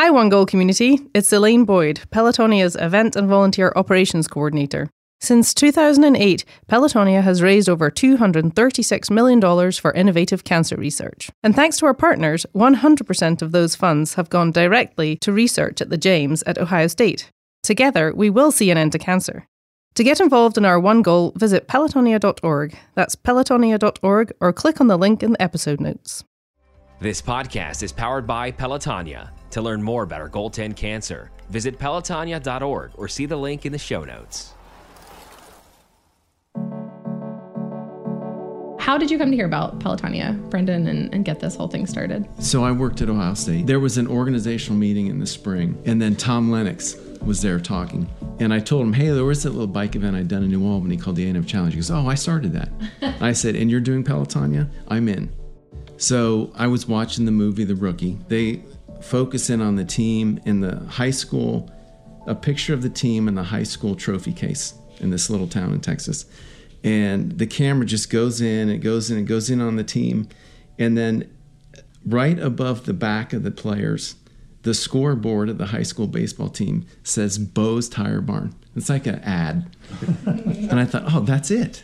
Hi, One Goal community. It's Elaine Boyd, Pelotonia's Event and Volunteer Operations Coordinator. Since 2008, Pelotonia has raised over $236 million for innovative cancer research. And thanks to our partners, 100% of those funds have gone directly to research at the James at Ohio State. Together, we will see an end to cancer. To get involved in our one goal, visit pelotonia.org. That's pelotonia.org or click on the link in the episode notes. This podcast is powered by Pelotonia. To learn more about our goal 10 cancer, visit pelotonia.org or see the link in the show notes. How did you come to hear about Pelotonia, Brendan, and, and, get this whole thing started? So I worked at Ohio State. There was an organizational meeting in the spring, and then Tom Lennox was there talking. And I told him, hey, there was that little bike event I'd done in New Albany called the A&M Challenge. He goes, oh, I started that. I said, and you're doing Pelotonia? I'm in. So I was watching the movie The Rookie. They focus in on the team in the high school, a picture of the team in the high school trophy case in this little town in Texas. And the camera just goes in, it goes in, it goes in on the team. And then right above the back of the players, the scoreboard of the high school baseball team says Bo's Tire Barn. It's like an ad. and I thought, oh, that's it.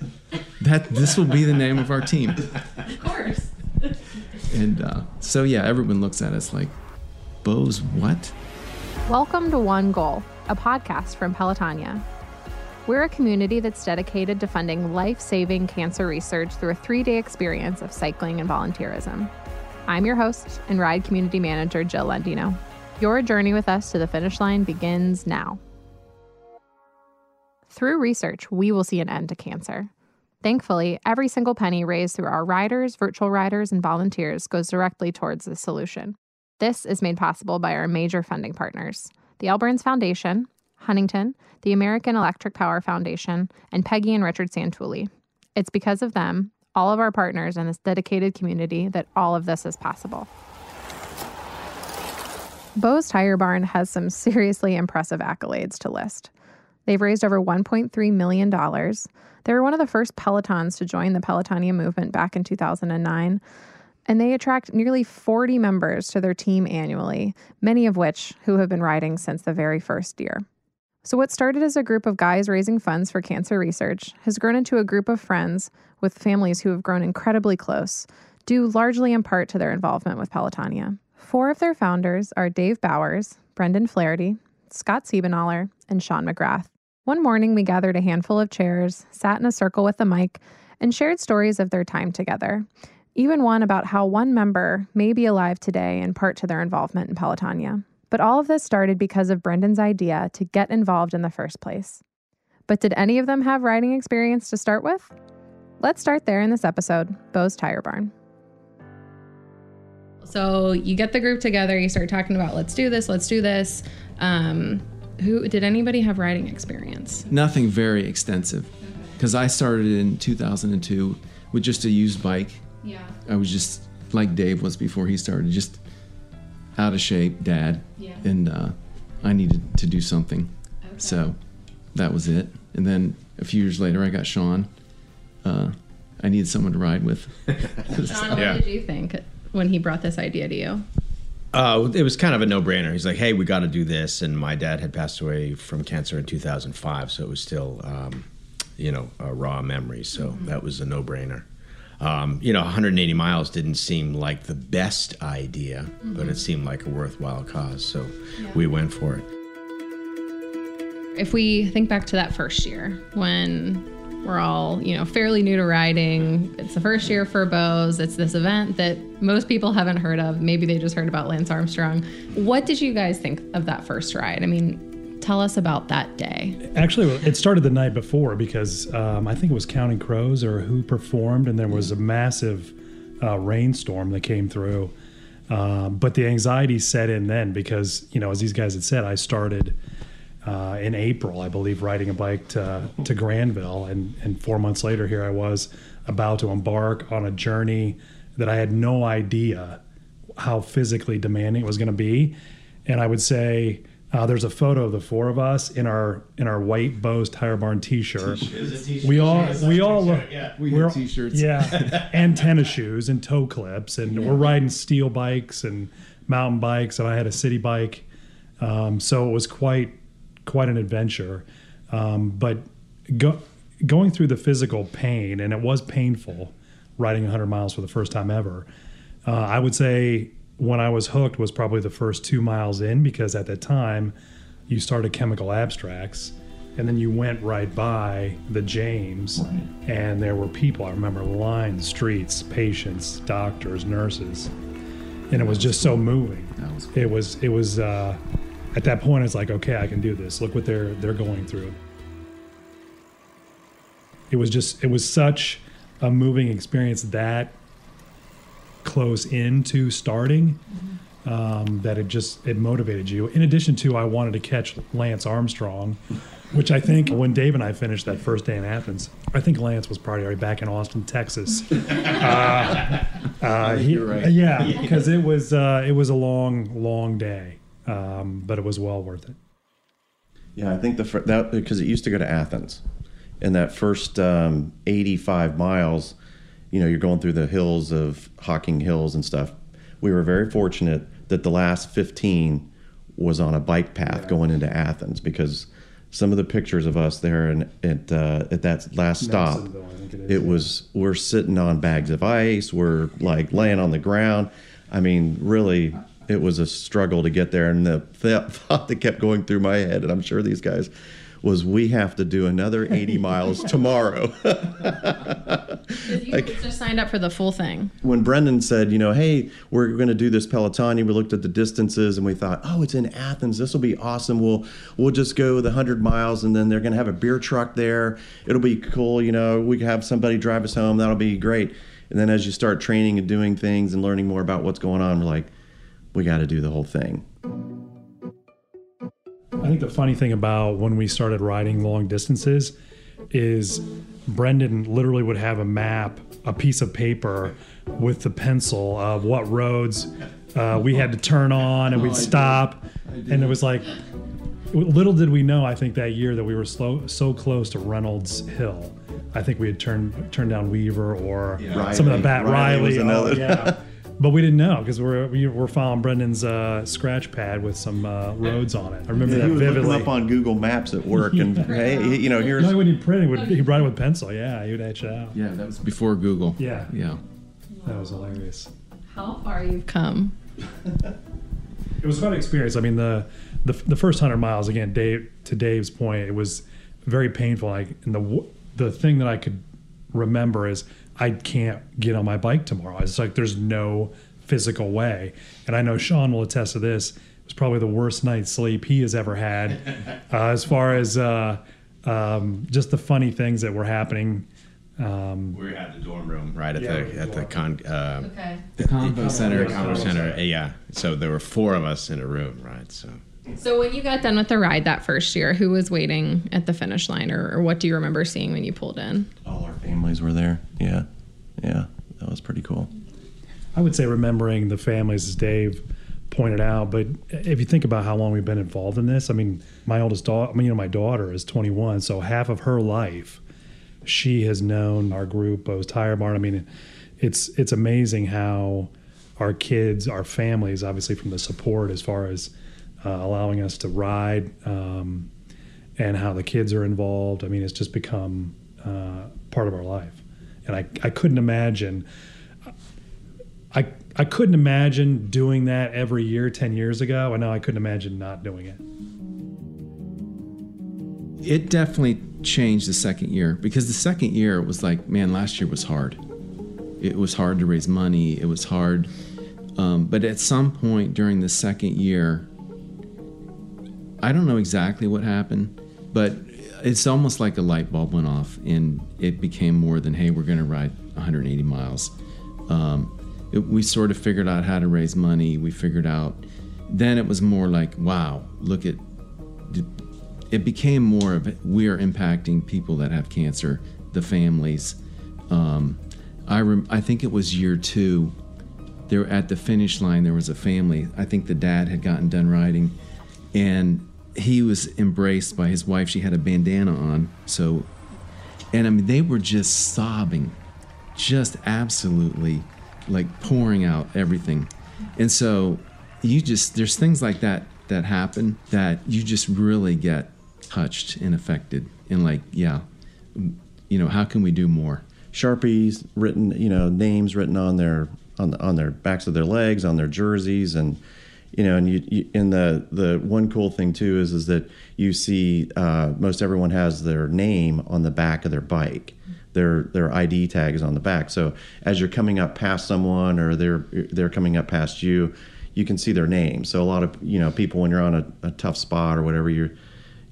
That this will be the name of our team. Of course. And uh, so yeah, everyone looks at us like, Bo's what? Welcome to One Goal, a podcast from Pelotonia. We're a community that's dedicated to funding life saving cancer research through a three day experience of cycling and volunteerism. I'm your host and ride community manager, Jill Lendino. Your journey with us to the finish line begins now. Through research, we will see an end to cancer. Thankfully, every single penny raised through our riders, virtual riders, and volunteers goes directly towards the solution. This is made possible by our major funding partners the L. Brands Foundation, Huntington, the American Electric Power Foundation, and Peggy and Richard Santulli. It's because of them, all of our partners, and this dedicated community that all of this is possible. Bo's Tire Barn has some seriously impressive accolades to list. They've raised over $1.3 million. They were one of the first Pelotons to join the Pelotonia movement back in 2009 and they attract nearly 40 members to their team annually, many of which who have been riding since the very first year. So, what started as a group of guys raising funds for cancer research has grown into a group of friends with families who have grown incredibly close, due largely in part to their involvement with Pelotonia. Four of their founders are Dave Bowers, Brendan Flaherty, Scott Siebenaler, and Sean McGrath. One morning, we gathered a handful of chairs, sat in a circle with a mic, and shared stories of their time together even one about how one member may be alive today in part to their involvement in Pelotonia. But all of this started because of Brendan's idea to get involved in the first place. But did any of them have riding experience to start with? Let's start there in this episode Bo's Tire Barn. So you get the group together, you start talking about let's do this, let's do this. Um, who did anybody have riding experience? Nothing very extensive, because I started in 2002 with just a used bike yeah. I was just like Dave was before he started, just out of shape, dad. Yeah. And uh, I needed to do something. Okay. So that was it. And then a few years later, I got Sean. Uh, I needed someone to ride with. Sean, yeah. what did you think when he brought this idea to you? Uh, it was kind of a no-brainer. He's like, "Hey, we got to do this." And my dad had passed away from cancer in 2005, so it was still, um, you know, a raw memory. So mm-hmm. that was a no-brainer um, you know, 180 miles didn't seem like the best idea, mm-hmm. but it seemed like a worthwhile cause. So yeah. we went for it. If we think back to that first year when we're all, you know, fairly new to riding, it's the first year for Bo's. It's this event that most people haven't heard of. Maybe they just heard about Lance Armstrong. What did you guys think of that first ride? I mean, Tell us about that day. Actually, it started the night before because um, I think it was Counting Crows or who performed, and there was a massive uh, rainstorm that came through. Um, but the anxiety set in then because, you know, as these guys had said, I started uh, in April, I believe, riding a bike to, to Granville. And, and four months later, here I was about to embark on a journey that I had no idea how physically demanding it was going to be. And I would say, uh, there's a photo of the four of us in our in our white Bo's Tire Barn T-shirt. T-shirt. We all we all look yeah. we have T-shirts. Yeah, and tennis shoes and toe clips, and yeah. we're riding steel bikes and mountain bikes, and I had a city bike. Um, so it was quite quite an adventure. Um, but go, going through the physical pain, and it was painful riding 100 miles for the first time ever. Uh, I would say when I was hooked was probably the first two miles in because at that time you started chemical abstracts and then you went right by the James and there were people. I remember lines, streets, patients, doctors, nurses, and it was just so moving. was It was it was uh, at that point it's like okay I can do this. Look what they're they're going through. It was just it was such a moving experience that close into starting um, that it just it motivated you. In addition to, I wanted to catch Lance Armstrong, which I think when Dave and I finished that first day in Athens, I think Lance was probably already back in Austin, Texas. Uh, uh, he- You're right. Yeah, because it was uh, it was a long, long day, um, but it was well worth it. Yeah, I think the fir- that because it used to go to Athens, and that first um, 85 miles, you know, you're going through the hills of Hocking Hills and stuff. We were very fortunate that the last 15 was on a bike path going into Athens because some of the pictures of us there and at uh, at that last stop, it is, it yeah. was we're sitting on bags of ice, we're like laying on the ground. I mean, really, it was a struggle to get there. And the thought that kept going through my head, and I'm sure these guys, was we have to do another 80 miles tomorrow. You just signed up for the full thing. when Brendan said, you know, hey, we're going to do this Peloton, we looked at the distances and we thought, oh, it's in Athens. This will be awesome. We'll we'll just go the hundred miles and then they're going to have a beer truck there. It'll be cool. You know, we can have somebody drive us home. That'll be great. And then as you start training and doing things and learning more about what's going on, we're like, we got to do the whole thing. I think the funny thing about when we started riding long distances is Brendan literally would have a map, a piece of paper with the pencil of what roads uh, we had to turn on and we'd stop. And it was like, little did we know, I think that year that we were slow, so close to Reynolds Hill. I think we had turned turned down Weaver or some of the bat Riley was Riley. oh, yeah. But we didn't know because we're we were following Brendan's uh, scratch pad with some uh, roads on it. I remember he that was looking vividly. up on Google Maps at work and hey, you know, here's No, when he printed, would he write it with pencil? Yeah, he would etch it out. Yeah, that was before Google. Yeah. Yeah. That was hilarious. How far you've come. It was quite an experience. I mean, the the, the first hundred miles again, Dave to Dave's point, it was very painful. Like, and the the thing that I could remember is I can't get on my bike tomorrow. It's like there's no physical way, and I know Sean will attest to this. It was probably the worst night's sleep he has ever had, uh, as far as uh, um, just the funny things that were happening. Um, We were at the dorm room right at Yeah, the at the con. Uh, Okay. The Convo Center. the convo center. Yeah. So there were four of us in a room, right? So So when you got done with the ride that first year, who was waiting at the finish line, or, or what do you remember seeing when you pulled in? all our families were there. Yeah. Yeah. That was pretty cool. I would say remembering the families, as Dave pointed out. But if you think about how long we've been involved in this, I mean, my oldest daughter, I mean, you know, my daughter is 21, so half of her life, she has known our group, Bo's Tire Barn. I mean, it's it's amazing how our kids, our families, obviously from the support as far as uh, allowing us to ride, um, and how the kids are involved. I mean, it's just become uh, part of our life, and I I couldn't imagine. I I couldn't imagine doing that every year 10 years ago. I know I couldn't imagine not doing it. It definitely changed the second year because the second year was like, man, last year was hard. It was hard to raise money. It was hard. Um, but at some point during the second year, I don't know exactly what happened, but it's almost like a light bulb went off and it became more than, hey, we're going to ride 180 miles. Um, it, we sort of figured out how to raise money. We figured out, then it was more like, wow, look at, it became more of we are impacting people that have cancer, the families. Um, I rem- I think it was year two. There at the finish line, there was a family. I think the dad had gotten done riding, and he was embraced by his wife. She had a bandana on, so, and I mean they were just sobbing, just absolutely, like pouring out everything, and so you just there's things like that that happen that you just really get touched and affected and like yeah you know how can we do more Sharpies written, you know, names written on their on the, on their backs of their legs, on their jerseys, and you know, and you, you the the one cool thing too is is that you see uh, most everyone has their name on the back of their bike. Their their ID tag is on the back. So as you're coming up past someone or they're they're coming up past you, you can see their name. So a lot of you know people when you're on a, a tough spot or whatever, you're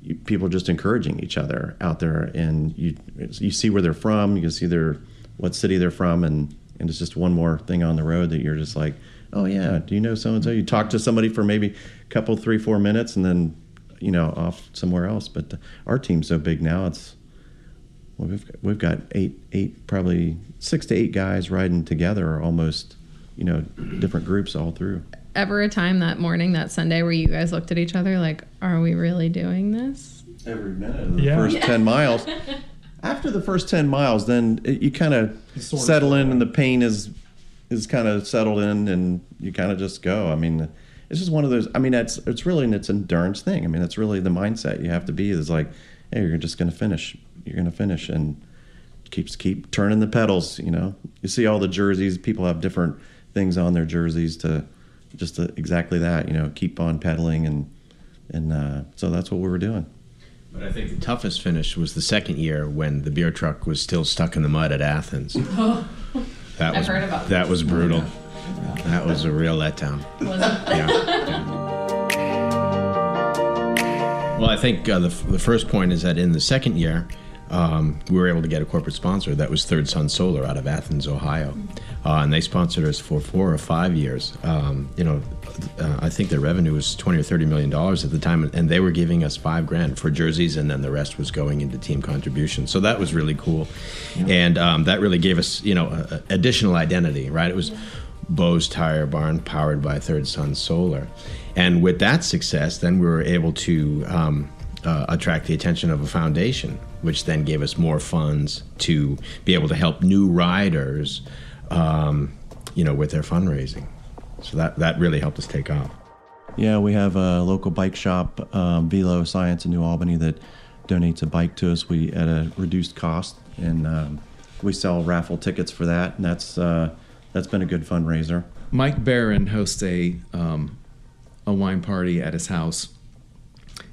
you, people are just encouraging each other out there, and you you see where they're from, you can see their what city they're from, and and it's just one more thing on the road that you're just like, oh yeah, do you know so and so? You talk to somebody for maybe a couple, three, four minutes, and then you know off somewhere else. But uh, our team's so big now, it's well, we've got, we've got eight eight probably six to eight guys riding together, or almost you know different groups all through ever a time that morning, that Sunday, where you guys looked at each other like, "Are we really doing this?" Every minute of the Yeah. first Yeah. ten miles. After the first ten miles, then it, you kind of settle in, and the pain is is kind of settled in, and you kind of just go. I mean, it's just one of those. I mean, it's it's really an it's endurance thing. I mean, it's really the mindset you have to be. Is like, hey, you're just going to finish. You're going to finish, and keeps keep turning the pedals. You know, you see all the jerseys. People have different things on their jerseys to just to, exactly that. You know, keep on pedaling, and and uh, so that's what we were doing. But I think the toughest finish was the second year when the beer truck was still stuck in the mud at Athens. That I've was heard about that was brutal. That was a real letdown. Yeah. yeah. Well, I think uh, the, the first point is that in the second year, um, we were able to get a corporate sponsor. That was Third Sun Solar out of Athens, Ohio, uh, and they sponsored us for four or five years. Um, you know, uh, I think their revenue was twenty or thirty million dollars at the time, and they were giving us five grand for jerseys, and then the rest was going into team contributions. So that was really cool, and um, that really gave us, you know, a, a additional identity. Right? It was Bo's Tire Barn, powered by Third Sun Solar. And with that success, then we were able to um, uh, attract the attention of a foundation, which then gave us more funds to be able to help new riders, um, you know, with their fundraising. So that, that really helped us take off. Yeah, we have a local bike shop, um, Velo Science in New Albany, that donates a bike to us. We at a reduced cost, and um, we sell raffle tickets for that, and that's uh, that's been a good fundraiser. Mike Barron hosts a um, a wine party at his house.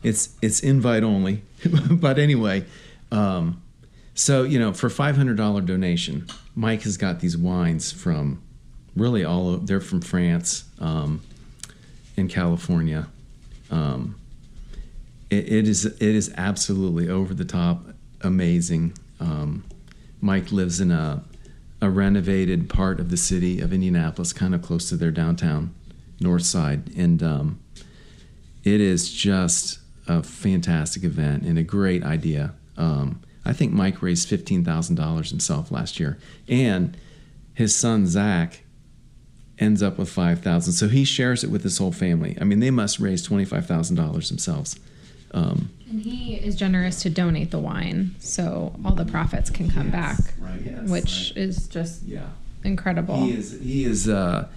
It's it's invite only, but anyway, um, so you know for five hundred dollar donation, Mike has got these wines from really all of, they're from France, um, in California. Um, it, it is it is absolutely over the top, amazing. Um, Mike lives in a a renovated part of the city of Indianapolis, kind of close to their downtown north side, and um, it is just a fantastic event and a great idea. Um, I think Mike raised fifteen thousand dollars himself last year, and his son Zach ends up with five thousand. So he shares it with his whole family. I mean, they must raise twenty five thousand dollars themselves. Um, And he is generous to donate the wine, so all the profits can come back, right, yes, which is just yeah. incredible. He is he is uh,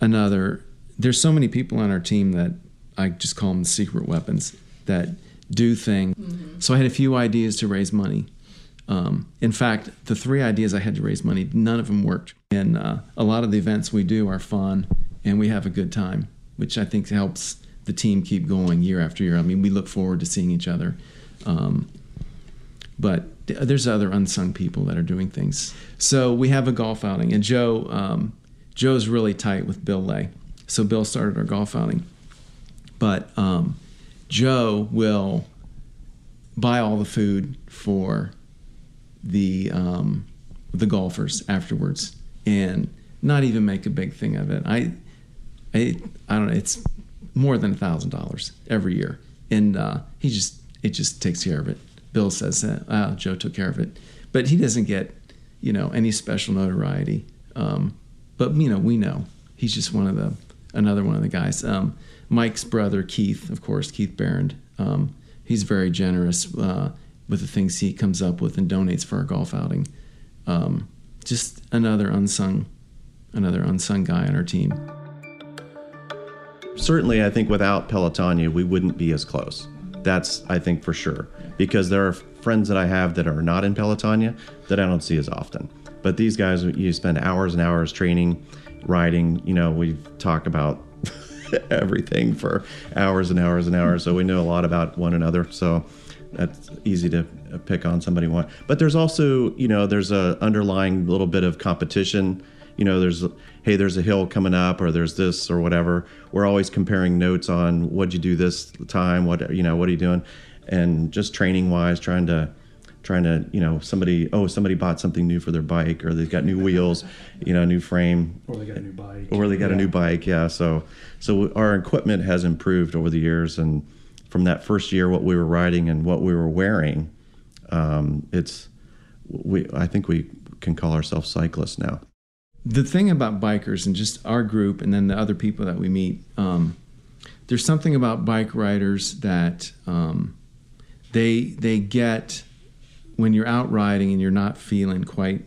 another. There's so many people on our team that I just call them secret weapons that do things. So I had a few ideas to raise money. Um, in fact, the three ideas I had to raise money, none of them worked. And uh, a lot of the events we do are fun, and we have a good time, which I think helps the team keep going year after year. I mean, we look forward to seeing each other. Um, but there's other unsung people that are doing things. So we have a golf outing, and Joe, um, Joe's really tight with Bill Lay. So Bill started our golf outing, but um, Joe will buy all the food for the um, the golfers afterwards, and not even make a big thing of it. I, I, I don't know. It's more than a thousand dollars every year, and uh, he just it just takes care of it. Bill says that uh, Joe took care of it, but he doesn't get you know any special notoriety. Um, but you know we know he's just one of the another one of the guys. Um, Mike's brother Keith, of course, Keith Barron. Um, he's very generous uh, with the things he comes up with and donates for our golf outing. Um, just another unsung, another unsung guy on our team. certainly, I think without Pelotonia, we wouldn't be as close. That's, I think, for sure. Because there are friends that I have that are not in Pelotonia that I don't see as often. But these guys, you spend hours and hours training, riding. You know, we talk about everything for hours and hours and hours. So we know a lot about one another. So that's easy to pick on somebody one. But there's also, you know, there's a underlying little bit of competition. You know, there's hey, there's a hill coming up, or there's this or whatever. We're always comparing notes on what'd you do this time, what you know, what are you doing, and just training wise, trying to trying to you know somebody oh somebody bought something new for their bike or they've got new wheels you know new frame. Or they got a new bike. Or they got yeah. a new bike yeah. So so our equipment has improved over the years and from that first year what we were riding and what we were wearing um, it's we i think we can call ourselves cyclists now. The thing about bikers and just our group and then the other people that we meet um, there's something about bike riders that um, they they get when you're out riding and you're not feeling quite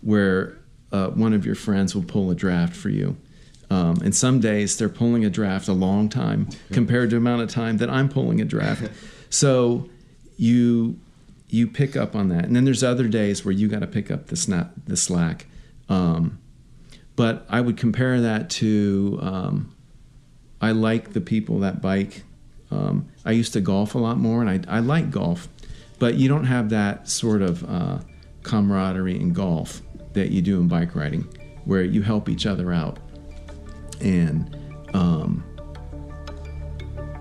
where uh, one of your friends will pull a draft for you. Um, and some days they're pulling a draft a long time compared to the amount of time that I'm pulling a draft. so you you pick up on that, and then there's other days where you got to pick up the snap the slack. Um, but I would compare that to um, I like the people that bike. Um, I used to golf a lot more, and I, I like golf but you don't have that sort of uh, camaraderie in golf that you do in bike riding, where you help each other out. And um,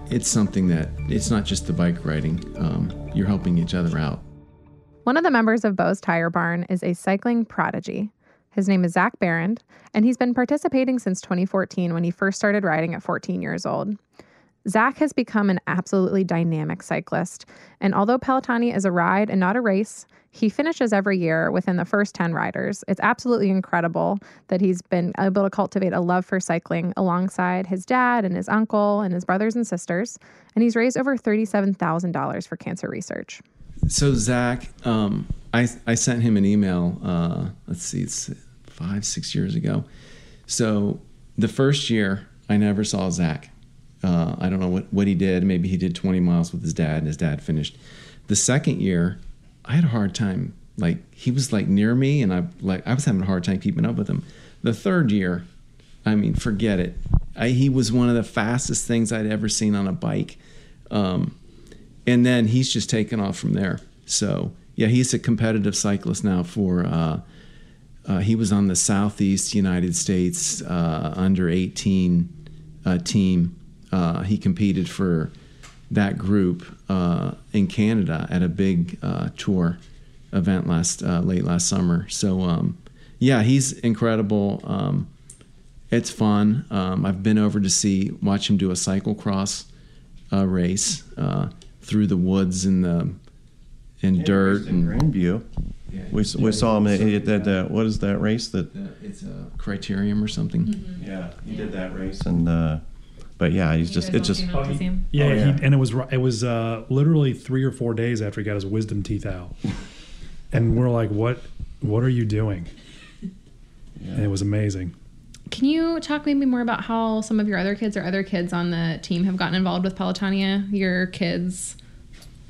it's something that it's not just the bike riding, um, you're helping each other out. One of the members of Bo's Tire Barn is a cycling prodigy. His name is Zach Barron, and he's been participating since 2014 when he first started riding at 14 years old. Zach has become an absolutely dynamic cyclist, and although Pelotonia is a ride and not a race, he finishes every year within the first 10 riders. It's absolutely incredible that he's been able to cultivate a love for cycling alongside his dad and his uncle and his brothers and sisters, and he's raised over $37,000 for cancer research. So, Zach, um, I, I sent him an email, uh, let's see, it's five, six years ago. So, the first year, I never saw Zach. Uh, I don't know what, what he did. Maybe he did 20 miles with his dad, and his dad finished. The second year, I had a hard time. Like he was like near me, and I like I was having a hard time keeping up with him. The third year, I mean, forget it. I, he was one of the fastest things I'd ever seen on a bike. Um, and then he's just taken off from there. So yeah, he's a competitive cyclist now. For uh, uh, he was on the Southeast United States uh, under 18 uh, team uh, he competed for that group uh, in Canada at a big uh, tour event last uh, late last summer. So um, yeah, he's incredible. Um, it's fun. Um, I've been over to see watch him do a cyclocross uh, race uh, through the woods and the and yeah, dirt and Grandview. Yeah, we, yeah, we saw him at that, that what is that race that it's a criterium or something mm-hmm. yeah he did that race and but yeah, he's just it's just oh, he, yeah, oh, yeah. He, and it was it was uh, literally three or four days after he got his wisdom teeth out, and we're like, what what are you doing? Yeah. And it was amazing. Can you talk maybe more about how some of your other kids or other kids on the team have gotten involved with Pelotonia? Your kids,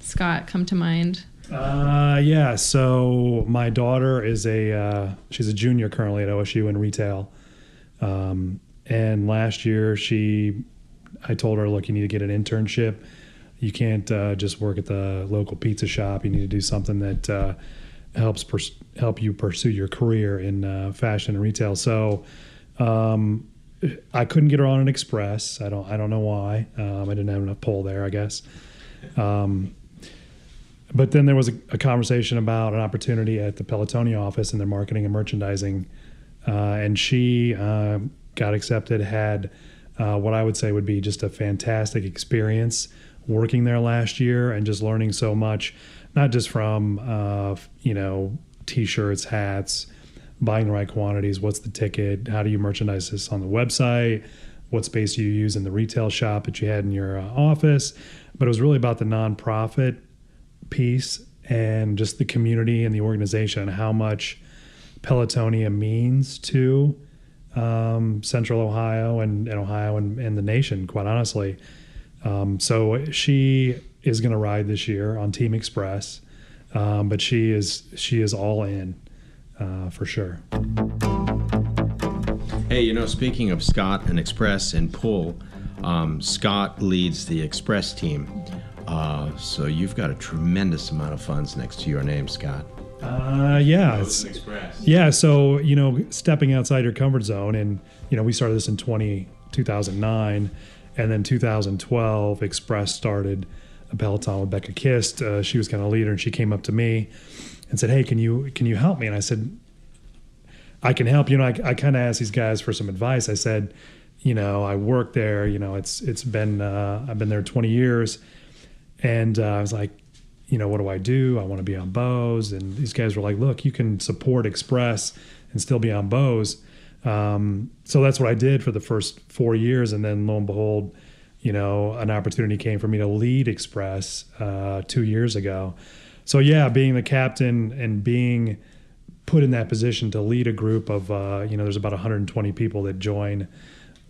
Scott, come to mind. Uh, yeah. So my daughter is a uh, she's a junior currently at OSU in retail, um, and last year she I told her, look, you need to get an internship. You can't uh, just work at the local pizza shop. You need to do something that uh, helps pers- help you pursue your career in uh, fashion and retail. So um, I couldn't get her on an express. I don't I don't know why. Um, I didn't have enough pull there, I guess. Um, but then there was a, a, conversation about an opportunity at the Pelotonia office in their marketing and merchandising, uh, and she uh, got accepted. Had uh, what I would say would be just a fantastic experience working there last year and just learning so much, not just from uh, you know t-shirts, hats, buying the right quantities, what's the ticket, how do you merchandise this on the website, what space do you use in the retail shop that you had in your uh, office, but it was really about the nonprofit piece and just the community and the organization, how much Pelotonia means to um, Central Ohio and, and Ohio and, and, the nation, quite honestly. Um, so she is going to ride this year on Team Express, um, but she is she is all in uh, for sure. Hey, you know, speaking of Scott and Express and Pull, um, Scott leads the Express team. Uh, so you've got a tremendous amount of funds next to your name, Scott. Uh, yeah, it's, yeah. So you know, stepping outside your comfort zone, and you know, we started this in 20, 2009, and then 2012, Express started a Peloton with Becca Kist. Uh, she was kind of leader, and she came up to me and said, "Hey, can you can you help me?" And I said, "I can help." You know, I, I kind of asked these guys for some advice. I said, "You know, I work there. You know, it's it's been uh, I've been there 20 years." And uh, I was like, you know, what do I do? I want to be on Bo's. And these guys were like, look, you can support Express and still be on Bo's. Um, so that's what I did for the first four years. And then lo and behold, you know, an opportunity came for me to lead Express uh, two years ago. So yeah, being the captain and being put in that position to lead a group of, uh, you know, there's about 120 people that join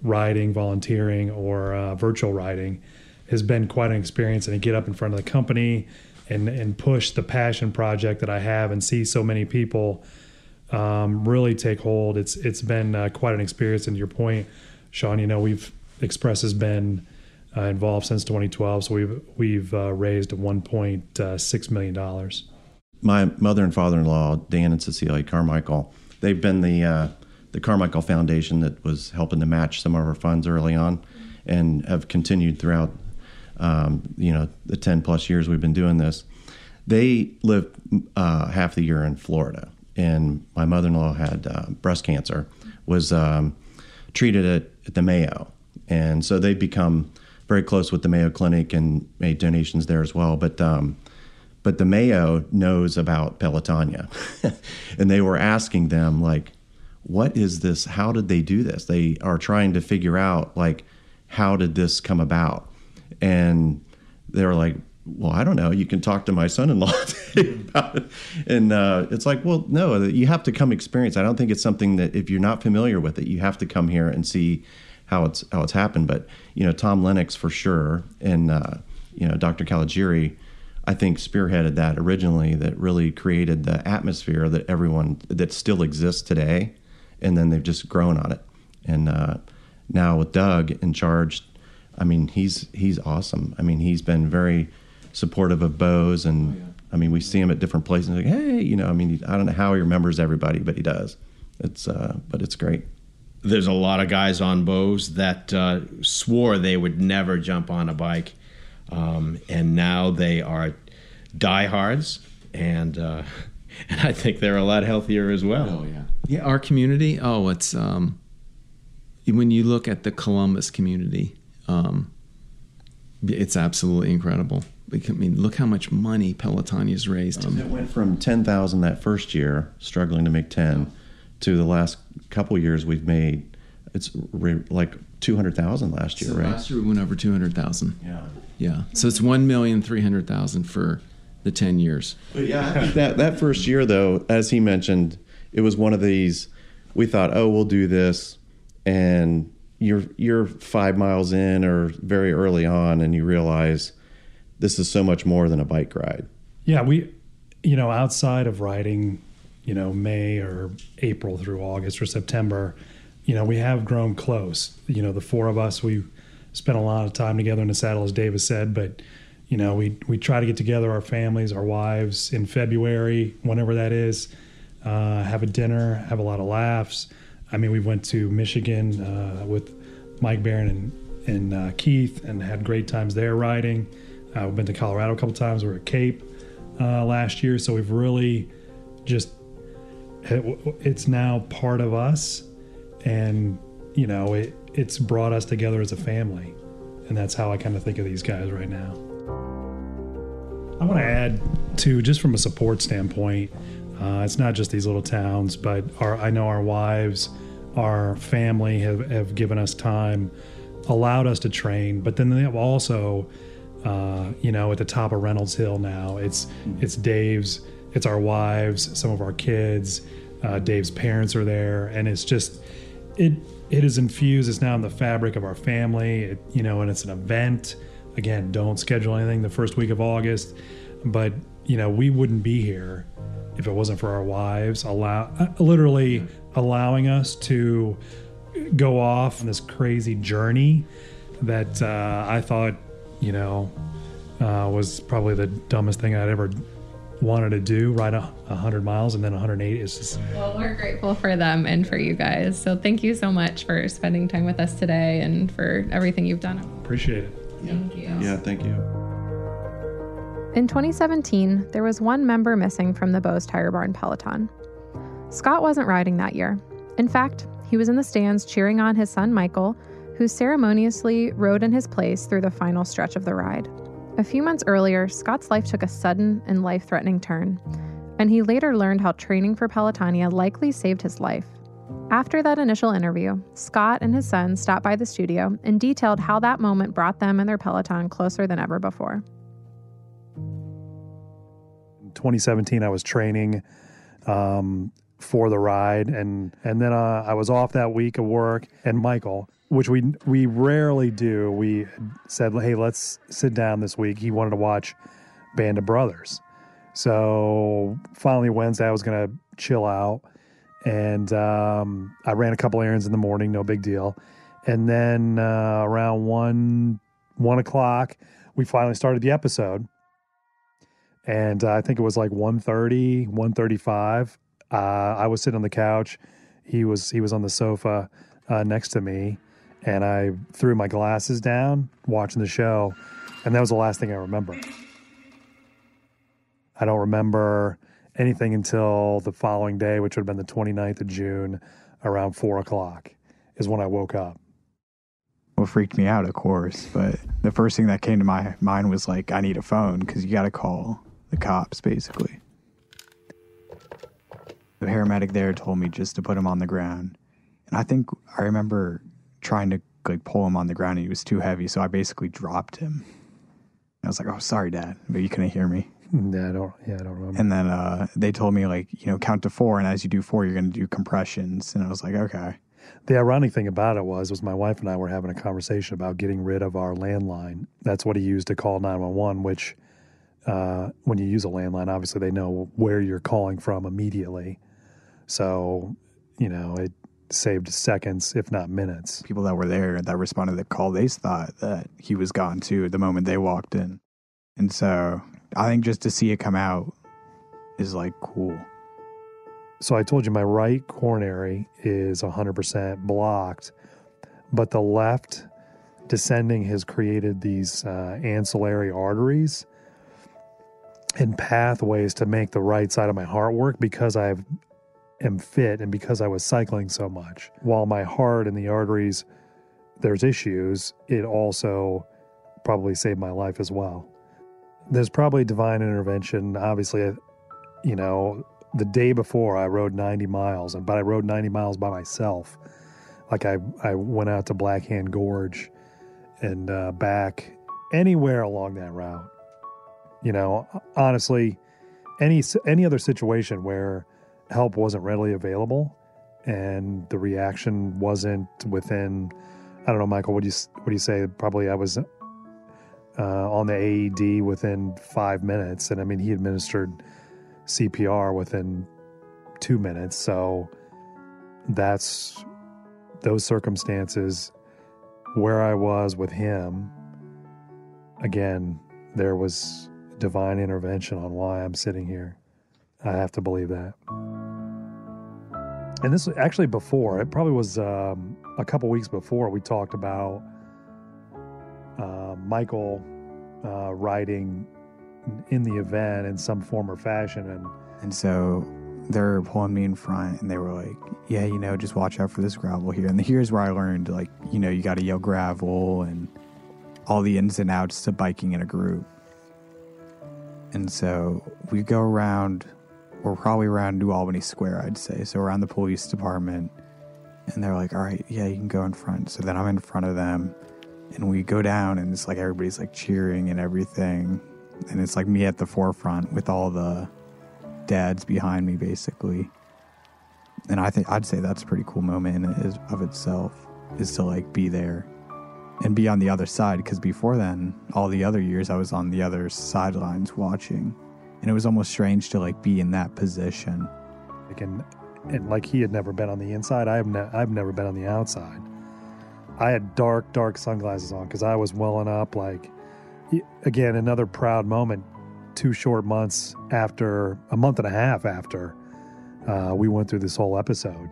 riding, volunteering, or uh, virtual riding has been quite an experience. And to get up in front of the company and and push the passion project that I have and see so many people um, really take hold. It's it's been uh, quite an experience. And your point, Sean, you know we've Express has been uh, involved since 2012, so we've we've uh, raised 1.6 million dollars. My mother and father-in-law, Dan and Cecilia Carmichael, they've been the uh, the Carmichael Foundation that was helping to match some of our funds early on, and have continued throughout um, you know, the 10 plus years we've been doing this, they live uh, half the year in Florida. And my mother in law had uh, breast cancer, was um, treated at, at the Mayo. And so they've become very close with the Mayo Clinic and made donations there as well. But um, but the Mayo knows about Pelotonia, and they were asking them like, "What is this? How did they do this?" They are trying to figure out like, how did this come about? And they were like, well, I don't know. You can talk to my son-in-law about it. And uh, it's like, well, no, you have to come experience. I don't think it's something that if you're not familiar with it, you have to come here and see how it's how it's happened. But you know, Tom Lennox for sure, and uh, you know, Dr. Caligiuri, I think spearheaded that originally. That really created the atmosphere that everyone that still exists today, and then they've just grown on it. And uh, now with Doug in charge, I mean, he's he's awesome. I mean, he's been very supportive of Bo's, and oh, yeah. I mean, we see him at different places. Like, hey, you know, I mean, I don't know how he remembers everybody, but he does. It's uh, but it's great. There's a lot of guys on Bo's that uh, swore they would never jump on a bike, um, and now they are diehards, and uh, and I think they're a lot healthier as well. Oh yeah, yeah. Our community. Oh, it's um, when you look at the Columbus community um, it's absolutely incredible. I mean, look how much money Peloton has raised. Um, it went from ten thousand that first year, struggling to make ten, to the last couple years we've made. It's re- like two hundred thousand last year, so right? Last year we went over two hundred thousand. Yeah, yeah. So it's one million three hundred thousand for the ten years. But yeah, that that first year though, as he mentioned, it was one of these. We thought, oh, we'll do this, and you're you're five miles in or very early on, and you realize this is so much more than a bike ride. Yeah, we, you know, outside of riding, you know, May or April through August or September, you know, we have grown close. You know, the four of us, we spent a lot of time together in the saddle, as Davis said, but you know, we we try to get together, our families, our wives, in February, whenever that is, uh, have a dinner, have a lot of laughs. I mean, we went to Michigan uh, with Mike Barron and, and uh, Keith and had great times there riding. Uh, we've been to Colorado a couple times. We are at Cape uh, last year, so we've really just it's now part of us, and you know it it's brought us together as a family, and that's how I kind of think of these guys right now. I want to add too, just from a support standpoint. Uh, it's not just these little towns, but our I know our wives, our family have, have given us time, allowed us to train, but then they have also, uh, you know, at the top of Reynolds Hill now, it's it's Dave's, it's our wives, some of our kids, uh, Dave's parents are there, and it's just it it is infused. It's now in the fabric of our family. It, you know, and it's an event. Again, don't schedule anything the first week of August. But you know, we wouldn't be here if it wasn't for our wives allow uh, literally allowing us to go off on this crazy journey that uh, I thought, you know, uh, was probably the dumbest thing I'd ever wanted to do. Ride a 100 miles and then 108 is just. Well, we're grateful for them and for you guys. So thank you so much for spending time with us today and for everything you've done. Appreciate it. Thank you. Yeah, thank you. In 2017, there was one member missing from the Bo's Tire Barn Peloton. Scott wasn't riding that year. In fact, he was in the stands cheering on his son Michael, who ceremoniously rode in his place through the final stretch of the ride. A few months earlier, Scott's life took a sudden and life threatening turn, and he later learned how training for Pelotonia likely saved his life. After that initial interview, Scott and his son stopped by the studio and detailed how that moment brought them and their Peloton closer than ever before. In 2017, I was training um, for the ride, and and then uh, I was off that week of work. And Michael, which we we rarely do, we said, "Hey, let's sit down this week." He wanted to watch Band of Brothers, so finally Wednesday I was gonna chill out, and um, I ran a couple errands in the morning, no big deal, and then uh, around one one o'clock we finally started the episode and uh, I think it was like 1.30, 1.35. Uh, I was sitting on the couch. He was he was on the sofa uh, next to me, and I threw my glasses down watching the show, and that was the last thing I remember. I don't remember anything until the following day, which would have been the 29th of June, around four o'clock, is when I woke up. What freaked me out, of course, but the first thing that came to my mind was like, I need a phone because you got to call the cops, basically. The paramedic there told me just to put him on the ground. And I think I remember trying to like pull him on the ground and he was too heavy, so I basically dropped him. I was like, "Oh, sorry, Dad," but you couldn't hear me. Yeah, I don't. Yeah, I don't remember. And then uh, they told me like, you know, count to four, and as you do four, you're going to do compressions. And I was like, okay. The ironic thing about it was, was my wife and I were having a conversation about getting rid of our landline. That's what he used to call nine one one. Which, uh, when you use a landline, obviously they know where you're calling from immediately. So, you know, it saved seconds, if not minutes. People that were there that responded to the call, they thought that he was gone too the moment they walked in. And so I think just to see it come out is like cool. So I told you my right coronary is 100% blocked, but the left descending has created these uh, ancillary arteries and pathways to make the right side of my heart work because I am fit and because I was cycling so much. While my heart and the arteries, there's issues, it also probably saved my life as well. There's probably divine intervention. Obviously, you know, the day before I rode 90 miles, but I rode 90 miles by myself. Like I, I went out to Black Hand Gorge and uh, back anywhere along that route. You know, honestly, any any other situation where help wasn't readily available and the reaction wasn't within, I don't know, Michael, what do you what do you say? Probably I was uh, on the AED within five minutes, and I mean he administered CPR within two minutes. So that's those circumstances where I was with him. Again, there was divine intervention on why I'm sitting here. I have to believe that. And this was actually before, it probably was um, a couple weeks before, we talked about uh, Michael uh, riding in the event in some form or fashion. And And so they're pulling me in front and they were like, yeah, you know, just watch out for this gravel here. And here's where I learned, like, you know, you got to yell gravel and all the ins and outs to biking in a group. And so we go around, we're probably around New Albany Square, I'd say. So around the police department. And they're like, all right, yeah, you can go in front. So then I'm in front of them and we go down and it's like everybody's like cheering and everything. And it's like me at the forefront with all the dads behind me, basically. and I think I'd say that's a pretty cool moment in of itself is to like be there and be on the other side because before then all the other years I was on the other sidelines watching and it was almost strange to like be in that position. Like and, and like he had never been on the inside. I have ne- I've never been on the outside. I had dark, dark sunglasses on because I was welling up. Like again, another proud moment. Two short months after, a month and a half after, uh, we went through this whole episode,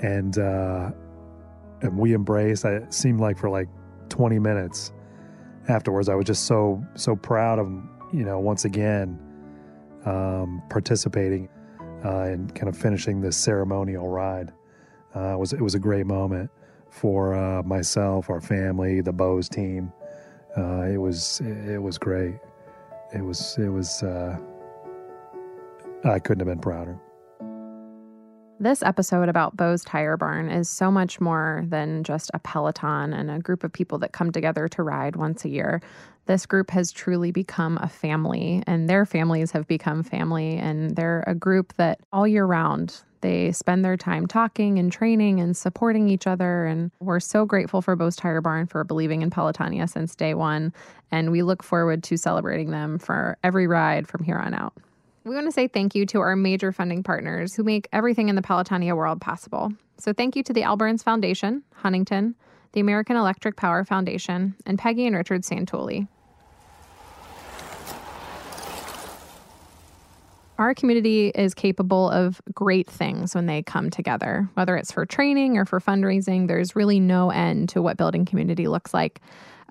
and uh, and we embraced. It seemed like for like 20 minutes afterwards, I was just so so proud of you know once again um, participating uh, and kind of finishing this ceremonial ride. Uh, it was it was a great moment for uh, myself, our family, the Bo's team. Uh, it was it was great. It was it was. Uh, I couldn't have been prouder. This episode about Bo's Tire Barn is so much more than just a Peloton and a group of people that come together to ride once a year. This group has truly become a family, and their families have become family, and they're a group that all year round they spend their time talking and training and supporting each other. And we're so grateful for Bo's Tire Barn for believing in Pelotonia since day one. And we look forward to celebrating them for every ride from here on out. We want to say thank you to our major funding partners who make everything in the Pelotonia world possible. So, thank you to the L Brands Foundation, Huntington, the American Electric Power Foundation, and Peggy and Richard Santoli. Our community is capable of great things when they come together, whether it's for training or for fundraising. There's really no end to what building community looks like.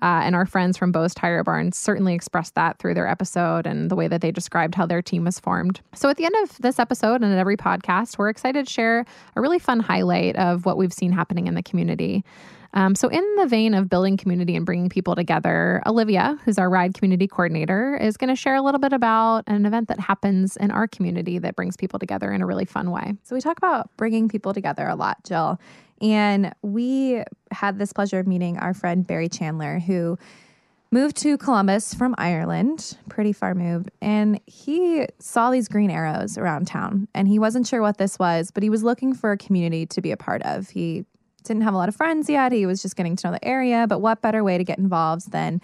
Uh, and our friends from Bo's Tire Barn certainly expressed that through their episode and the way that they described how their team was formed. So, at the end of this episode and at every podcast, we're excited to share a really fun highlight of what we've seen happening in the community. Um, so, in the vein of building community and bringing people together, Olivia, who's our ride community coordinator, is going to share a little bit about an event that happens in our community that brings people together in a really fun way. So, we talk about bringing people together a lot, Jill. And we had this pleasure of meeting our friend Barry Chandler, who moved to Columbus from Ireland, pretty far moved, and he saw these green arrows around town and he wasn't sure what this was, but he was looking for a community to be a part of. He didn't have a lot of friends yet. He was just getting to know the area, but what better way to get involved than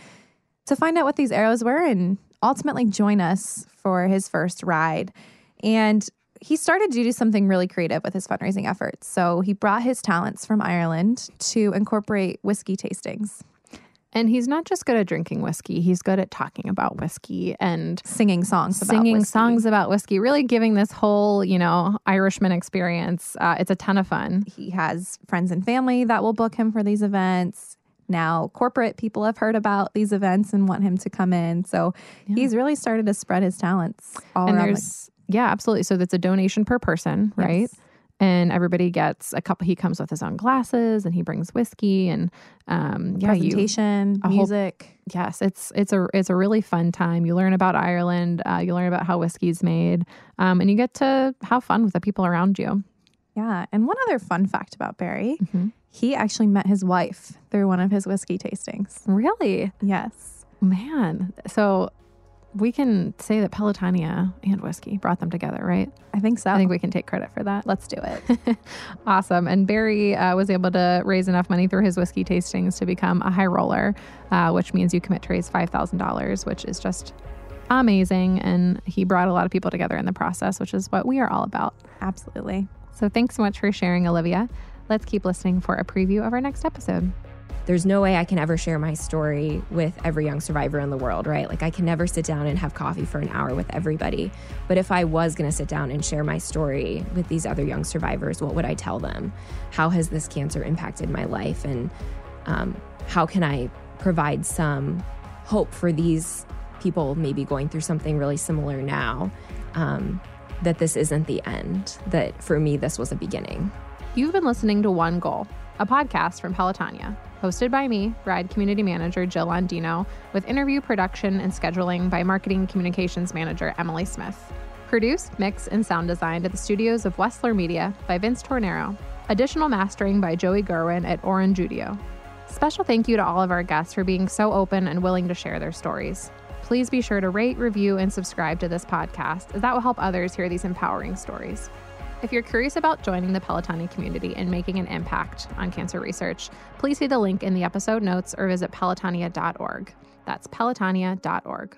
to find out what these arrows were and ultimately join us for his first ride. And he started to do something really creative with his fundraising efforts. So he brought his talents from Ireland to incorporate whiskey tastings. And he's not just good at drinking whiskey, he's good at talking about whiskey and singing songs about singing whiskey. songs about whiskey, really giving this whole, you know, Irishman experience. Uh, it's a ton of fun. He has friends and family that will book him for these events. Now, corporate people have heard about these events and want him to come in. So he's really started to spread his talents all and around. there's, yeah, absolutely. So that's a donation per person, right? And everybody gets a couple. He comes with his own glasses, and he brings whiskey, and um, yeah, you- presentation, whole- music. yes, it's it's a it's a really fun time. You learn about Ireland, uh, you learn about how whiskey's made, um, and you get to have fun with the people around you. Yeah. And one other fun fact about Barry Mm-hmm. he actually met his wife through one of his whiskey tastings. Really, Yes. man. So we can say that Pelotonia and whiskey brought them together, right? I think so. I think we can take credit for that. Let's do it. awesome. And Barry uh, was able to raise enough money through his whiskey tastings to become a high roller, uh, which means you commit to raise $5,000, which is just amazing. And he brought a lot of people together in the process, which is what we are all about. Absolutely. So thanks so much for sharing, Olivia. Let's keep listening for a preview of our next episode. There's no way I can ever share my story with every young survivor in the world, right? Like, I can never sit down and have coffee for an hour with everybody. But if I was going to sit down and share my story with these other young survivors, what would I tell them? How has this cancer impacted my life? And um, how can I provide some hope for these people maybe going through something really similar now? Um, that this isn't the end, that for me, this was a beginning. You've been listening to One Goal, a podcast from Pelotonia, hosted by me, Ride Community Manager Jill Andino, with interview production and scheduling by Marketing Communications Manager Emily Smith. Produced, mixed, and sound designed at the studios of Westler Media by Vince Tornero. Additional mastering by Joey Gerwin at Orange Studio. Special thank you to all of our guests for being so open and willing to share their stories. Please be sure to rate, review, and subscribe to this podcast, as that will help others hear these empowering stories. If you're curious about joining the Pelotonia community and making an impact on cancer research, please see the link in the episode notes or visit pelotonia.org. That's pelotonia.org.